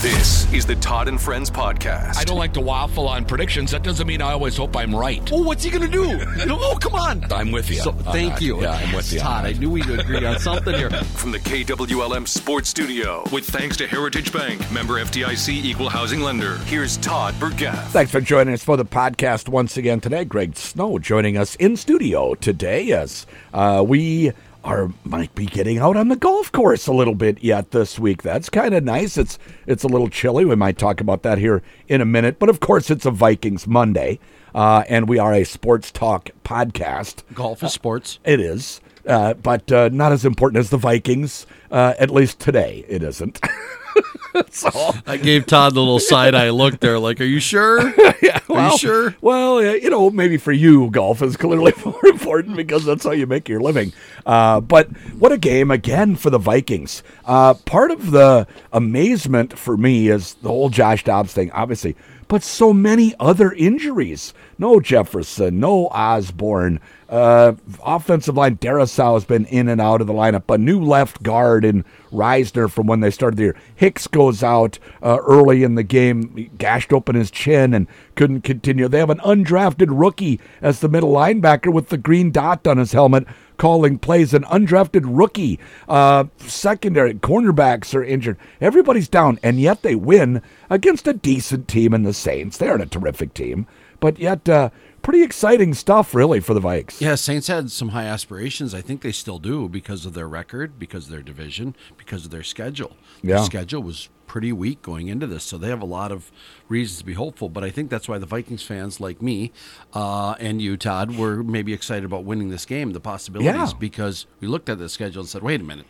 This is the Todd and Friends podcast. I don't like to waffle on predictions. That doesn't mean I always hope I'm right. Oh, what's he gonna do? oh, come on. I'm with you. So, thank that. you. Yeah, I'm with you. Todd, I knew we'd agree on something here. From the KWLM Sports Studio, with thanks to Heritage Bank, member FDIC equal housing lender. Here's Todd Burgaff. Thanks for joining us for the podcast once again today. Greg Snow joining us in studio today as uh, we are might be getting out on the golf course a little bit yet this week. That's kind of nice. It's it's a little chilly. We might talk about that here in a minute. But of course, it's a Vikings Monday, uh, and we are a sports talk podcast. Golf is sports. It is, uh, but uh, not as important as the Vikings. Uh, at least today, it isn't. so. I gave Todd the little side eye look there, like, "Are you sure? yeah, Are you sure?" Well, yeah, you know, maybe for you, golf is clearly more important because that's how you make your living. Uh, but what a game again for the Vikings. Uh, part of the amazement for me is the whole Josh Dobbs thing, obviously, but so many other injuries. No Jefferson, no Osborne. Uh, offensive line, Darrisaw has been in and out of the lineup. A new left guard in Risner from when they started the year. Hicks goes out uh, early in the game, gashed open his chin and couldn't continue. They have an undrafted rookie as the middle linebacker with the green dot on his helmet calling plays. An undrafted rookie. Uh, secondary cornerbacks are injured. Everybody's down, and yet they win against a decent team in the Saints. They aren't a terrific team, but yet uh, pretty exciting stuff, really, for the Vikes. Yeah, Saints had some high aspirations. I think they still do because of their record, because of their division, because of their schedule. Their Yeah. schedule was pretty weak going into this, so they have a lot of reasons to be hopeful. But I think that's why the Vikings fans like me uh, and you, Todd, were maybe excited about winning this game, the possibilities, Yeah. because we looked at the schedule and said, wait a minute.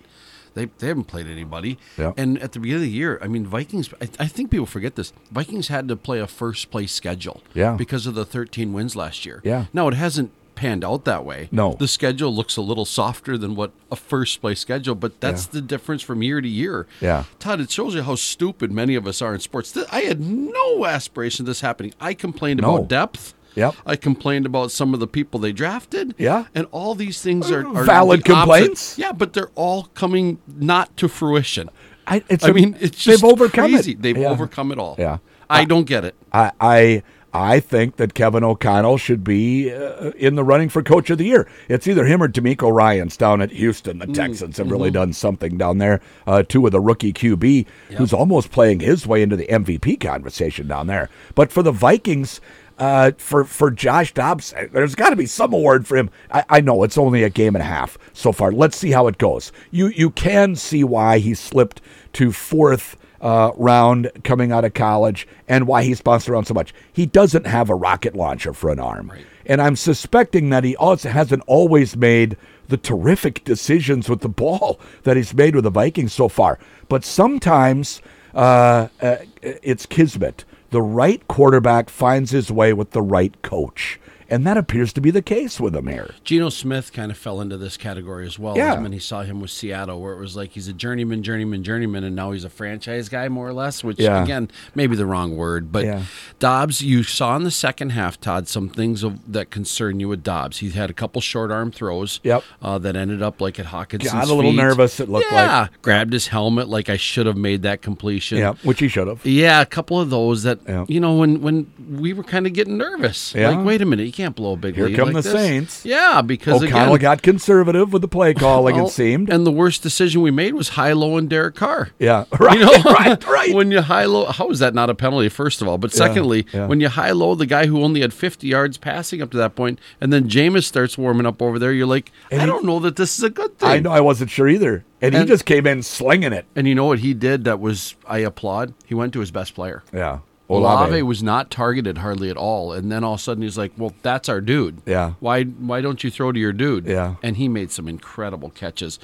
They, they haven't played anybody. Yeah. And at the beginning of the year, I mean, Vikings, I, I think people forget this. Vikings had to play a first place schedule Yeah. because of the 13 wins last year. Yeah. Now, it hasn't panned out that way. No. The schedule looks a little softer than what a first place schedule, but that's Yeah. the difference from year to year. Yeah. Todd, it shows you how stupid many of us are in sports. I had no aspiration of this happening. I complained No. about depth. Yep. I complained about some of the people they drafted. Yeah. And all these things are, are Valid the opposite. complaints. Yeah, but they're all coming not to fruition. I, I a- mean, it's just they've overcome crazy. it. They've Yeah. overcome it all. Yeah. I don't get it. I, I I think that Kevin O'Connell should be uh, in the running for Coach of the Year. It's either him or DeMeco Ryans down at Houston. The Texans have really done something down there. Uh, two with a rookie QB who's almost playing his way into the MVP conversation down there. But for the Vikings. Uh, for for Josh Dobbs, uh, there's got to be some award for him. I, I know it's only a game and a half so far. Let's see how it goes. You you can see why he slipped to fourth uh, round coming out of college and why he's bounced around so much. He doesn't have a rocket launcher for an arm. And I'm suspecting that he also hasn't always made the terrific decisions with the ball that he's made with the Vikings so far. But sometimes uh, uh, it's kismet. The right quarterback finds his way with the right coach. And that appears to be the case with him here. Geno Smith kind of fell into this category as well. Yeah. When he saw him with Seattle, where it was like he's a journeyman, journeyman, journeyman, and now he's a franchise guy, more or less, which, Yeah. again, maybe the wrong word. But Yeah. Dobbs, you saw in the second half, Todd, some things of, that concern you with Dobbs. He had a couple short arm throws Yep. uh, that ended up like at Hockenson's Got a little feet. nervous, it looked yeah. like. Grabbed his helmet like I should have made that completion. Yeah, which he should have. Yeah, a couple of those that Yeah. you know when when we were kind of getting nervous. Yeah. Like, wait a minute, can't blow a big Here lead come like the this. Saints. Yeah, because O'Connell again, got conservative with the play calling, well, it seemed. And the worst decision we made was high low and Derek Carr. yeah, right, You know, right, right. When you high low, how is that not a penalty? First of all, but secondly, yeah. when you high low the guy who only had 50 yards passing up to that point, and then Jameis starts warming up over there, you're like, And I he- don't know that this is a good thing. I know I wasn't sure either. And, he just came in slinging it. And you know what he did? That was I applaud. He went to his best player. Yeah. Olave was not targeted hardly at all, and then all of a sudden he's like, "Well, that's our dude. Yeah. Why why don't you throw to your dude? Yeah. And he made some incredible catches.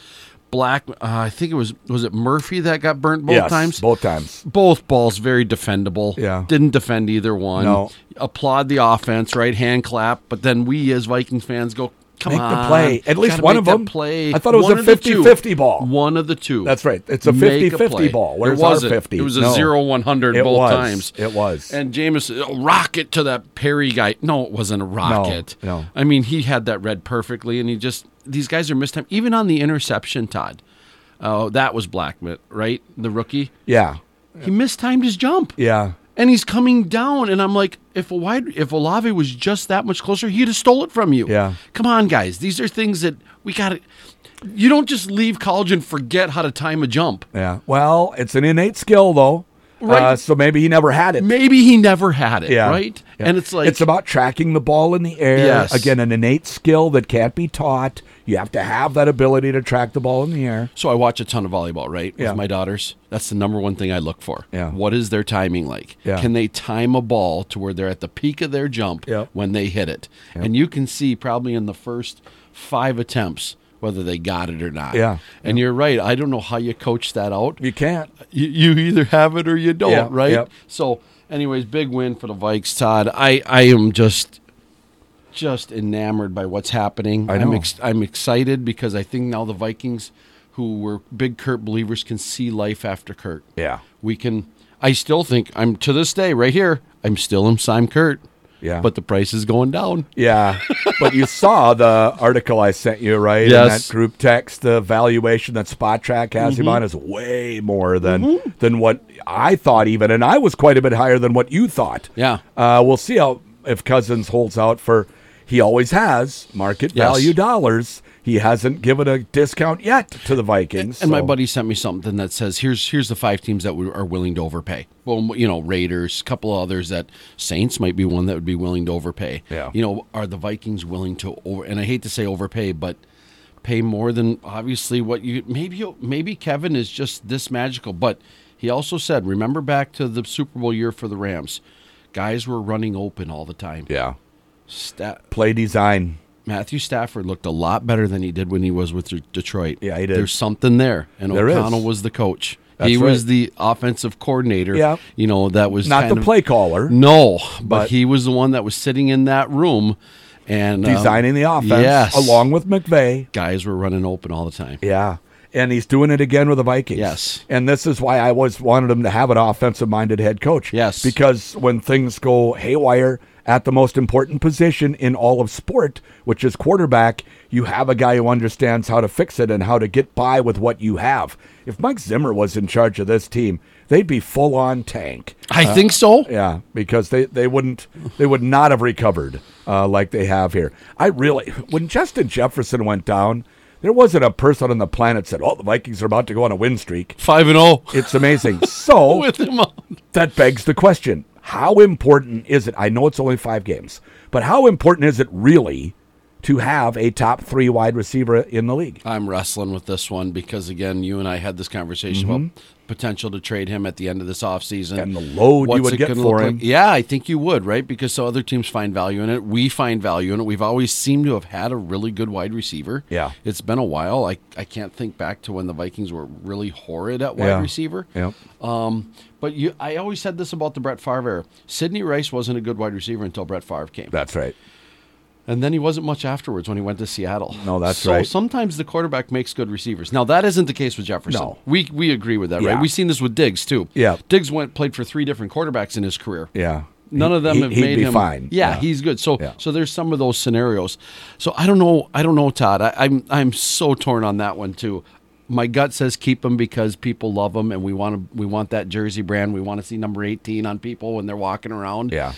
Black, uh, I think it was was it Murphy that got burnt both yes, times. Both times. Both balls very defendable. Yeah. Didn't defend either one. No. Applaud the offense, right hand clap, but then we as Vikings fans go, Come Make the play. At least one of them. Play. I thought it was One a of 50-50 ball. One of the two. That's right. It's a Make 50-50 ball. Where's it wasn't. 50? It was a No. 0 100 It both was. times. It was. And James, rocket to that Perry guy. No, it wasn't a rocket. no. I mean, he had that read perfectly, and he just, these guys are missed time. Even on the interception, Todd. Oh, that was Blackmon, right? The rookie. Yeah. he mistimed his jump. Yeah. And he's coming down, and I'm like, if a wide, if Olave was just that much closer, he'd have stole it from you. Yeah. Come on, guys. These are things that we got to. You don't just leave college and forget how to time a jump. Yeah. Well, it's an innate skill, though. Right. Uh, so maybe he never had it. Maybe he never had it. Yeah. Right. Yeah. And it's like it's about tracking the ball in the air. Yes. Again, an innate skill that can't be taught. You have to have that ability to track the ball in the air. So I watch a ton of volleyball, right? Yeah. With my daughters. That's the number one thing I look for. Yeah. What is their timing like? Yeah. Can they time a ball to where they're at the peak of their jump Yep. when they hit it? And you can see probably in the first five attempts whether they got it or not. Yeah. And you're right. I don't know how you coach that out. You can't. You, you either have it or you don't, Yeah, right? yep. So, anyways, big win for the Vikes, Todd. I, I am just just enamored by what's happening. I I'm ex- I'm excited because I think now the Vikings, who were big Kirk believers, can see life after Kirk. Yeah. We can. I still think I'm to this day right here. I'm still in Sim Kirk. Yeah. But the price is going down. Yeah, but you saw the article I sent you, right? Yes. In that group text, the valuation that Spotrac has him on is way more than than what I thought, even, and I was quite a bit higher than what you thought. Yeah. Uh, we'll see how if Cousins holds out for. He always has market Yes. value dollars. He hasn't given a discount yet to the Vikings. And my buddy sent me something that says here's here's the five teams that we are willing to overpay. Well, you know, Raiders, a couple of others that Saints might be one that would be willing to overpay. Yeah. You know, are the Vikings willing to over? And I hate to say overpay, but pay more than obviously what you maybe maybe Kevin is just this magical, but he also said, remember back to the Super Bowl year for the Rams, guys were running open all the time. yeah, Stat, play design. Matthew Stafford looked a lot better than he did when he was with Detroit. Yeah, he did. There's something there, and There is. O'Connell was the coach. That's he was the offensive coordinator. Yeah. you know that was Not the of- play caller. No, but, But- he was the one that was sitting in that room and um, Designing the offense Yes, along with McVay. guys were running open all the time. Yeah. And he's doing it again with the Vikings. Yes. And this is why I always wanted him to have an offensive minded head coach. Yes. Because when things go haywire at the most important position in all of sport, which is quarterback, you have a guy who understands how to fix it and how to get by with what you have. If Mike Zimmer was in charge of this team, they'd be full on tank. I think so. Yeah, because they, they wouldn't they would not have recovered uh, like they have here. I really when Justin Jefferson went down, there wasn't a person on the planet said, "Oh, the Vikings are about to go on a win streak." Five and zero It's amazing. So with him on. that begs the question: How important is it? I know it's only five games, but how important is it really to have a top three wide receiver in the league? I'm wrestling with this one because again, you and I had this conversation about potential to trade him at the end of this offseason. Mm-hmm. And the load you would get for him. like? Yeah, I think you would, right? Because so other teams find value in it. We find value in it. We've always seemed to have had a really good wide receiver. Yeah. It's been a while. I, I can't think back to when the Vikings were really horrid at wide Yeah. receiver. Yeah. Um, but you, I always said this about the Brett Favre era. Sidney Rice wasn't a good wide receiver until Brett Favre came. That's right. And then he wasn't much afterwards when he went to Seattle. No, that's so right. sometimes the quarterback makes good receivers. Now that isn't the case with Jefferson. No. We we agree with that, Yeah. right? We've seen this with Diggs too. Yeah. Diggs went played for three different quarterbacks in his career. Yeah. None He- of them he- have made him fine. Yeah, Yeah. he's good. So Yeah. so there's some of those scenarios. So I don't know. I don't know, Todd. I, I'm I'm so torn on that one too. My gut says keep him because people love him, and we want to. We want that jersey brand. We want to see number 18 on people when they're walking around. Yeah.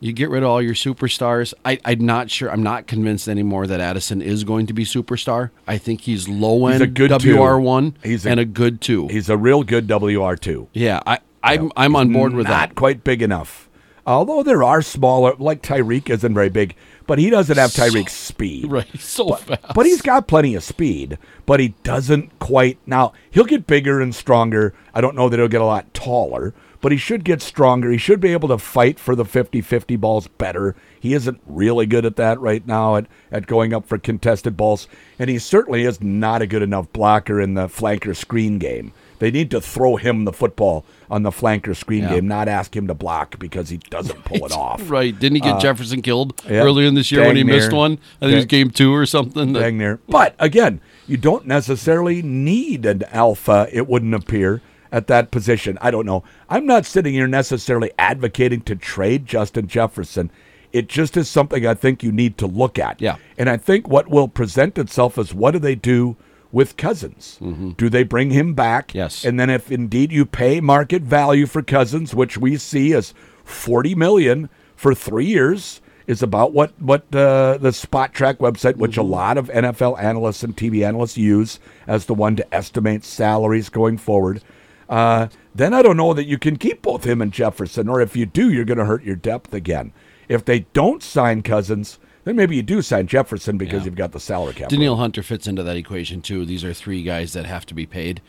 You get rid of all your superstars. I, I'm not sure. I'm not convinced anymore that Addison is going to be superstar. I think he's low end He's a good. WR one He's a- and a good two. He's a real good WR two. yeah, I, I'm I'm on board with not that. quite big enough. Although there are smaller, like Tyreek isn't very big, but he doesn't have Tyreek's speed. Right, so fast. But he's got plenty of speed, but he doesn't quite. Now, he'll get bigger and stronger. I don't know that he'll get a lot taller, but he should get stronger. He should be able to fight for the 50 50 balls better. He isn't really good at that right now, at, at going up for contested balls. And he certainly is not a good enough blocker in the flanker screen game. They need to throw him the football on the flanker screen Yeah. game, not ask him to block because he doesn't pull it off. Right? Didn't he get Jefferson killed Uh, yeah, earlier in this year when he dang missed one? I think it was game two or something. Dang near. But again, you don't necessarily need an alpha, it wouldn't appear, at that position. I don't know. I'm not sitting here necessarily advocating to trade Justin Jefferson. It just is something I think you need to look at. Yeah. And I think what will present itself is what do they do with Cousins. Do they bring him back? Mm-hmm. Yes. And then if indeed you pay market value for Cousins, which we see as 40 million for 3 years is about what what uh, the Spotrac website, which a lot of NFL analysts and TV analysts use as the one to estimate salaries going forward. Uh, then I don't know that you can keep both him and Jefferson, or if you do, you're going to hurt your depth again. If they don't sign Cousins, then maybe you do sign Jefferson because Yeah. you've got the salary cap. Danielle Hunter fits into that equation too. These are three guys that have to be paid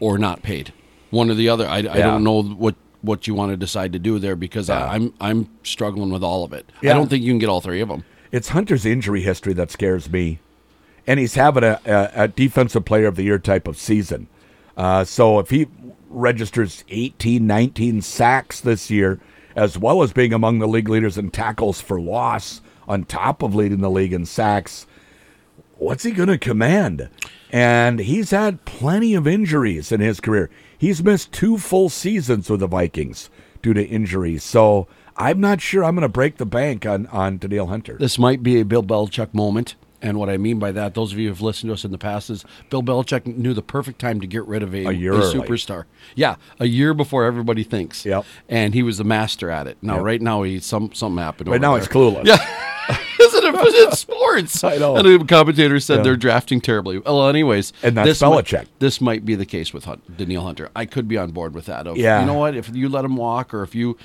or not paid, one or the other. I, I don't know what what you want to decide to do there because I, I'm I'm struggling with all of it. Yeah. I don't think you can get all three of them. It's Hunter's injury history that scares me. And he's having a, a, a defensive player of the year type of season. Uh, so if he registers 18, 19 sacks this year, as well as being among the league leaders in tackles for loss, on top of leading the league in sacks, what's he going to command? And he's had plenty of injuries in his career. He's missed two full seasons with the Vikings due to injuries. So I'm not sure I'm going to break the bank on, on Danielle Hunter. This might be a Bill Belichick moment. And what I mean by that, those of you who've listened to us in the past, is Bill Belichick knew the perfect time to get rid of a, A year a superstar. Yeah, a year before everybody thinks. Yep. And he was the master at it. Now, Yep. right now, he some something happened. Right over now there. he's clueless. Yeah. Isn't it? It's sports. I know. And the commentator said Yeah. they're drafting terribly. Well, anyways, And that's this might- Belichick. this might be the case with Hunt, Danielle Hunter. I could be on board with that. Of, Yeah. You know what? If you let him walk, or if you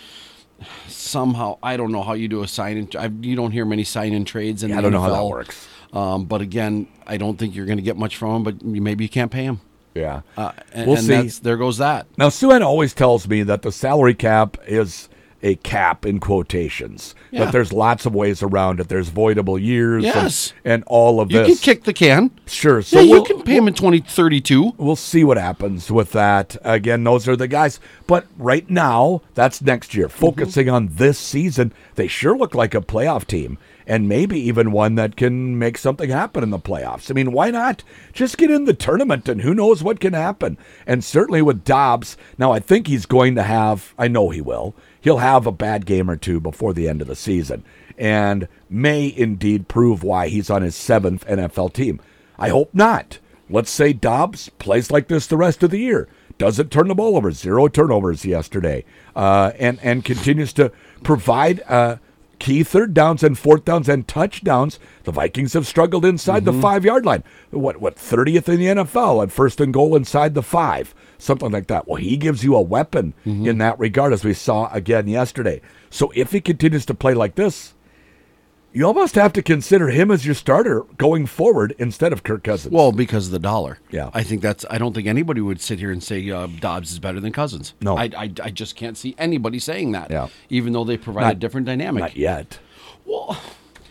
somehow, I don't know how you do a sign in. I, you don't hear many sign in trades and Yeah, I don't know how that works. Um, but again, I don't think you're going to get much from him. But maybe you can't pay him. Yeah. Uh, and, we'll and see. That's, there goes that. Now, Suan always tells me that the salary cap is a cap in quotations. Yeah. That there's lots of ways around it. There's voidable years and- Yes. and, all of You this. You can kick the can. Sure. So yeah, you we'll- can pay him in 2032. We'll see what happens with that. Again, those are the guys. But right now, that's next year. Mm-hmm. Focusing on this season, they sure look like a playoff team. And maybe even one that can make something happen in the playoffs. I mean, why not? Just get in the tournament and who knows what can happen. And certainly with Dobbs, now I think he's going to have, I know he will, he'll have a bad game or two before the end of the season. And may indeed prove why he's on his seventh NFL team. I hope not. Let's say Dobbs plays like this the rest of the year. Doesn't turn the ball over. Zero turnovers yesterday, uh, and and continues to provide uh, key third downs and fourth downs and touchdowns. The Vikings have struggled inside the mm-hmm. five yard line. What what thirtieth in the NFL at first and goal inside the five, something like that. Well, he gives you a weapon mm-hmm. in that regard, as we saw again yesterday. So if he continues to play like this, you almost have to consider him as your starter going forward instead of Kirk Cousins. Well, because of the dollar. Yeah. I think that's. I don't think anybody would sit here and say uh, Dobbs is better than Cousins. No. I, I, I just can't see anybody saying that. Yeah. Even though they provide Not- a different dynamic. not yet. Well,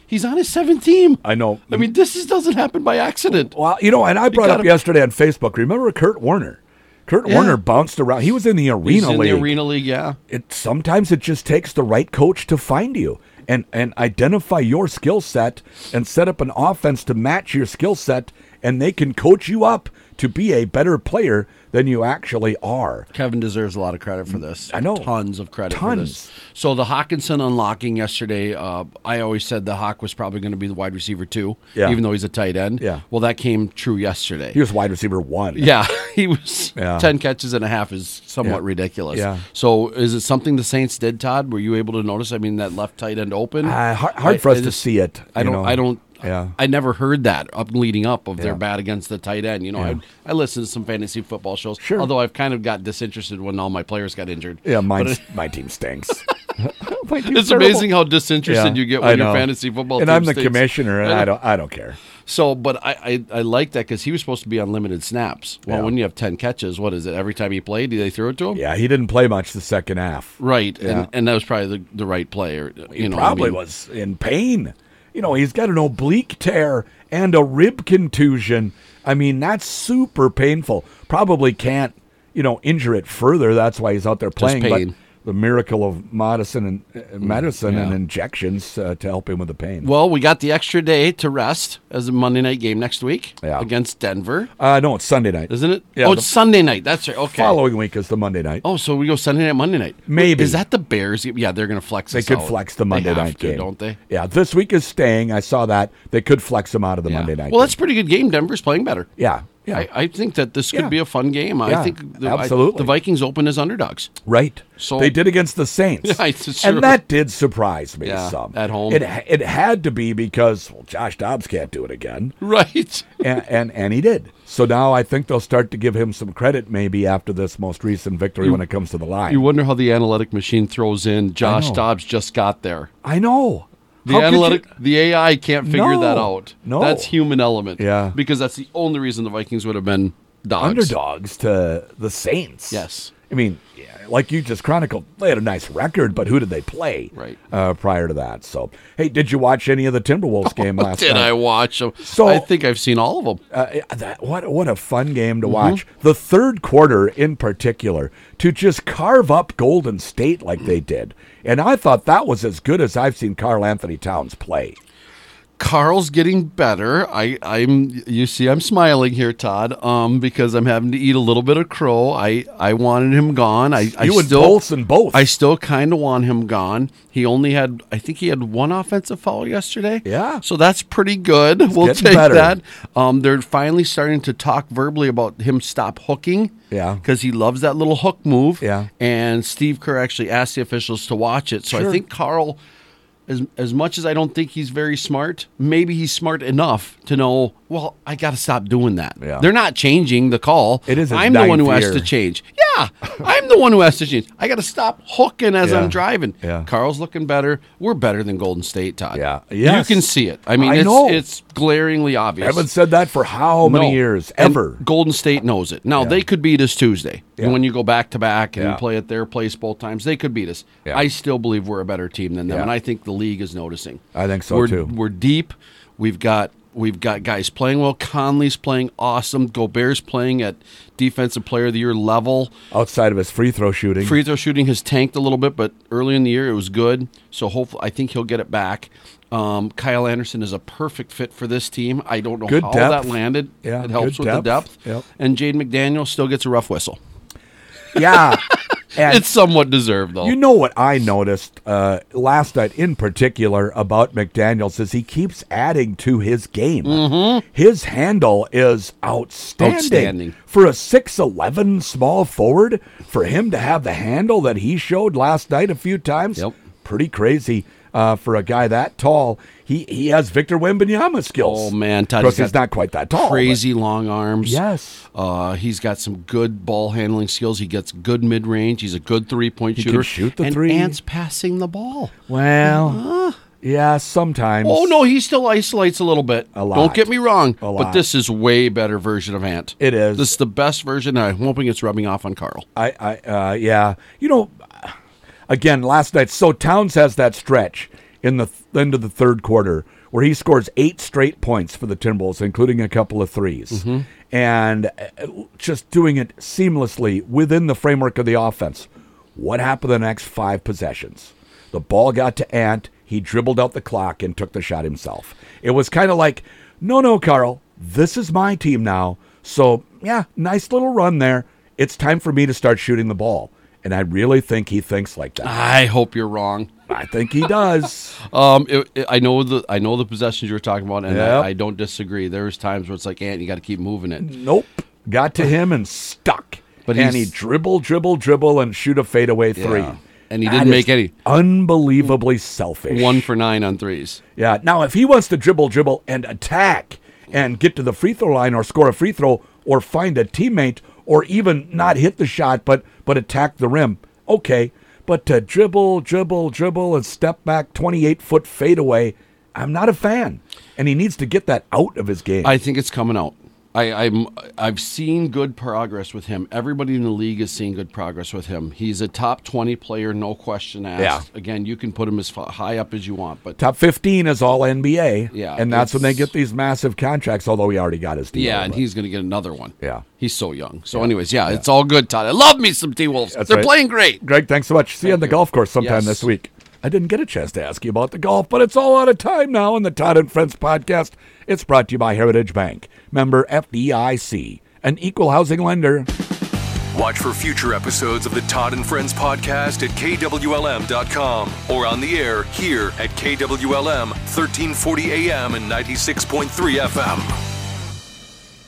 he's on his seventh team. I know. I mean, this is, doesn't happen by accident. Well, you know, and I brought up yesterday on Facebook. Remember Kurt Warner? Kurt Yeah. Warner bounced around. He was in the arena He's in league. the arena league. Yeah. It sometimes it just takes the right coach to find you and and identify your skill set and set up an offense to match your skill set, and they can coach you up to be a better player than you actually are. Kevin deserves a lot of credit for this. I know. tons of credit for Tons. this. So the Hockenson unlocking yesterday. Uh, I always said the Hawk was probably going to be the wide receiver too, Yeah. even though he's a tight end. Yeah. Well, that came true yesterday. He was wide receiver one. Yeah, he was Yeah. ten catches and a half is somewhat Yeah. ridiculous. Yeah. So is it something the Saints did, Todd? Were you able to notice? I mean, that left tight end open. Uh, hard, hard I- for us I to just- see it. I don't. know. I don't. Yeah. I never heard that up leading up of their Yeah. bad against the tight end. You know, Yeah. I, I listen to some fantasy football shows. Sure. Although I've kind of got disinterested when all my players got injured. Yeah, But mine, it- my team stinks. My it's terrible. amazing how disinterested Yeah, you get when your fantasy football. And I'm the stinks. commissioner, and I don't. I don't care. So, but I, I, I like that because he was supposed to be on limited snaps. Well, when you have ten catches, what is it? Every time he played, did they throw it to him? Yeah, he didn't play much the second half. Right, and, and that was probably the, the right play. Or, you He know, I probably mean- was in pain. You know, he's got an oblique tear and a rib contusion. I mean, that's super painful. Probably can't, you know, injure it further. That's why he's out there playing. But the miracle of medicine and uh, medicine and injections uh, to help him with the pain. Well, we got the extra day to rest as a Monday night game next week Yeah. against Denver, Uh, no, it's Sunday night. isn't it? Yeah, oh, it's Sunday night. That's right. Okay. Following week is the Monday night. Oh, so we go Sunday night, Monday night. Maybe. is that the Bears? Yeah, they're going to flex. They could out. flex the Monday night to, game, don't they? Yeah, this week is staying. I saw that they could flex them out of the Yeah. Monday night. Well, game. that's a pretty good game. Denver's playing better. Yeah, Yeah. I, I think that this could Yeah. be a fun game. Yeah, I think the, I- absolutely. the Vikings open as underdogs. Right. So- they did against the Saints. Yeah, it's true. and that did surprise me Yeah, some. at home. It it had to be because well, Josh Dobbs can't do it again. Right. and, and and he did. So now I think they'll start to give him some credit maybe after this most recent victory when it comes to the line. You wonder how the analytic machine throws in Josh know. Dobbs just got there. I know. The How analytic, the AI can't figure No, that out. no. that's human element. Yeah. because that's the only reason the Vikings would have been dogs. underdogs to the Saints. Yes. I mean, yeah, like you just chronicled, they had a nice record, but who did they play Right. uh, prior to that? So, hey, did you watch any of the Timberwolves game last Did night? Did I watch them? So- I think I've seen all of them. Uh, that, what what a fun game Mm-hmm. to watch. The third quarter in particular to just carve up Golden State like they did. And I thought that was as good as I've seen Karl-Anthony Towns play. Karl's getting better. I, I'm. You see, I'm smiling here, Todd, um, because I'm having to eat a little bit of crow. I, I wanted him gone. I, I You and still, and both. I still kind of want him gone. He only had, I think he had one offensive foul yesterday. Yeah. So that's pretty good. we'll take better. that. Um, they're finally starting to talk verbally about him stop hooking. Yeah. Because he loves that little hook move. Yeah. And Steve Kerr actually asked the officials to watch it. So I think Karl as as much as I don't think he's very smart, maybe he's smart enough to know. Well, I got to stop doing that. Yeah. They're not changing the call. It is I'm the one who ninth has to change. Yeah, I'm the one who has to change. I got to stop hooking as Yeah. I'm driving. Yeah. Karl's looking better. We're better than Golden State, Todd. Yeah. you can see it. I mean, I it's know. it's glaringly obvious. I haven't said that for how many No. years? And Ever. Golden State knows it. Now Yeah. they could beat us Tuesday, Yeah. and when you go back to back and play at their place both times, they could beat us. I still believe we're a better team than them, and I think the league is noticing. I think so, we're, too. We're deep. We've got we've got guys playing well. Conley's playing awesome. Gobert's playing at defensive player of the year level. Outside of his free throw shooting. Free throw shooting has tanked a little bit, but early in the year it was good. So hopefully, I think he'll get it back. Um, Kyle Anderson is a perfect fit for this team. I don't know Good how depth. that landed. Yeah, it helps with the depth. depth. Yep. And Jade McDaniel still gets a rough whistle. yeah. And It's somewhat deserved, though. You know what I noticed uh, last night in particular about McDaniels is he keeps adding to his game. His handle is outstanding. Outstanding. For a 6'11 small forward, for him to have the handle that he showed last night a few times, Yep. pretty crazy. Uh, for a guy that tall, he, he has Victor Wembanyama skills. Oh, man, Todd, he's not quite that tall. but- Crazy long arms. Yes. Uh, he's got some good ball handling skills. He gets good mid range. He's a good three point shooter. shoot the and three. Ant's passing the ball. Well, yeah, sometimes. Oh no, he still isolates a little bit. A lot. Don't get me wrong, A but this is way better version of Ant. It is. This is the best version. I'm hoping it's rubbing off on Karl. I, I, uh, yeah. You know, again, last night. So Towns has that stretch in the th- end of the third quarter where he scores eight straight points for the Timberwolves, including a couple of 3s and uh, just doing it seamlessly within the framework of the offense. What happened the next five possessions? The ball got to Ant. He dribbled out the clock and took the shot himself. It was kind of like, no, no, Karl, this is my team now. So, yeah, nice little run there. It's time for me to start shooting the ball. And I really think he thinks like that. I hope you're wrong. I think he does. Um, it, it- I know the I know the possessions you were talking about, and Yep. I, I don't disagree. There's times where it's like, Ant, you got to keep moving it. nope. Got to him and stuck. But and he dribble, dribble, dribble, and shoot a fadeaway three. Yeah. And he didn't make is any. Unbelievably selfish. One for nine on threes. Yeah. Now, if he wants to dribble, dribble, and attack and get to the free throw line or score a free throw or find a teammate or even not hit the shot but but attack the rim, okay. But to dribble, dribble, dribble, and step back 28 foot fadeaway, I'm not a fan. And he needs to get that out of his game. I think it's coming out. I, I'm I've seen good progress with him. Everybody in the league is seeing good progress with him. He's a top twenty player, no question asked. Yeah. Again, you can put him as high up as you want, but Top 15 is all NBA. Yeah, And that's when they get these massive contracts, although he already got his deal. yeah, and but- he's going to get another one. Yeah. he's so young. So, anyways, yeah, it's all good, Todd. I love me some T Wolves. They're right. playing great. Greg, thanks so much. See you on the you. golf course sometime Yes. this week. I didn't get a chance to ask you about the golf, but it's all out of time now in the Todd and Friends podcast. It's brought to you by Heritage Bank, member FDIC, an equal housing lender. Watch for future episodes of the Todd and Friends podcast at KWLM.com or on the air here at KWLM 1340 AM and 96.3 FM.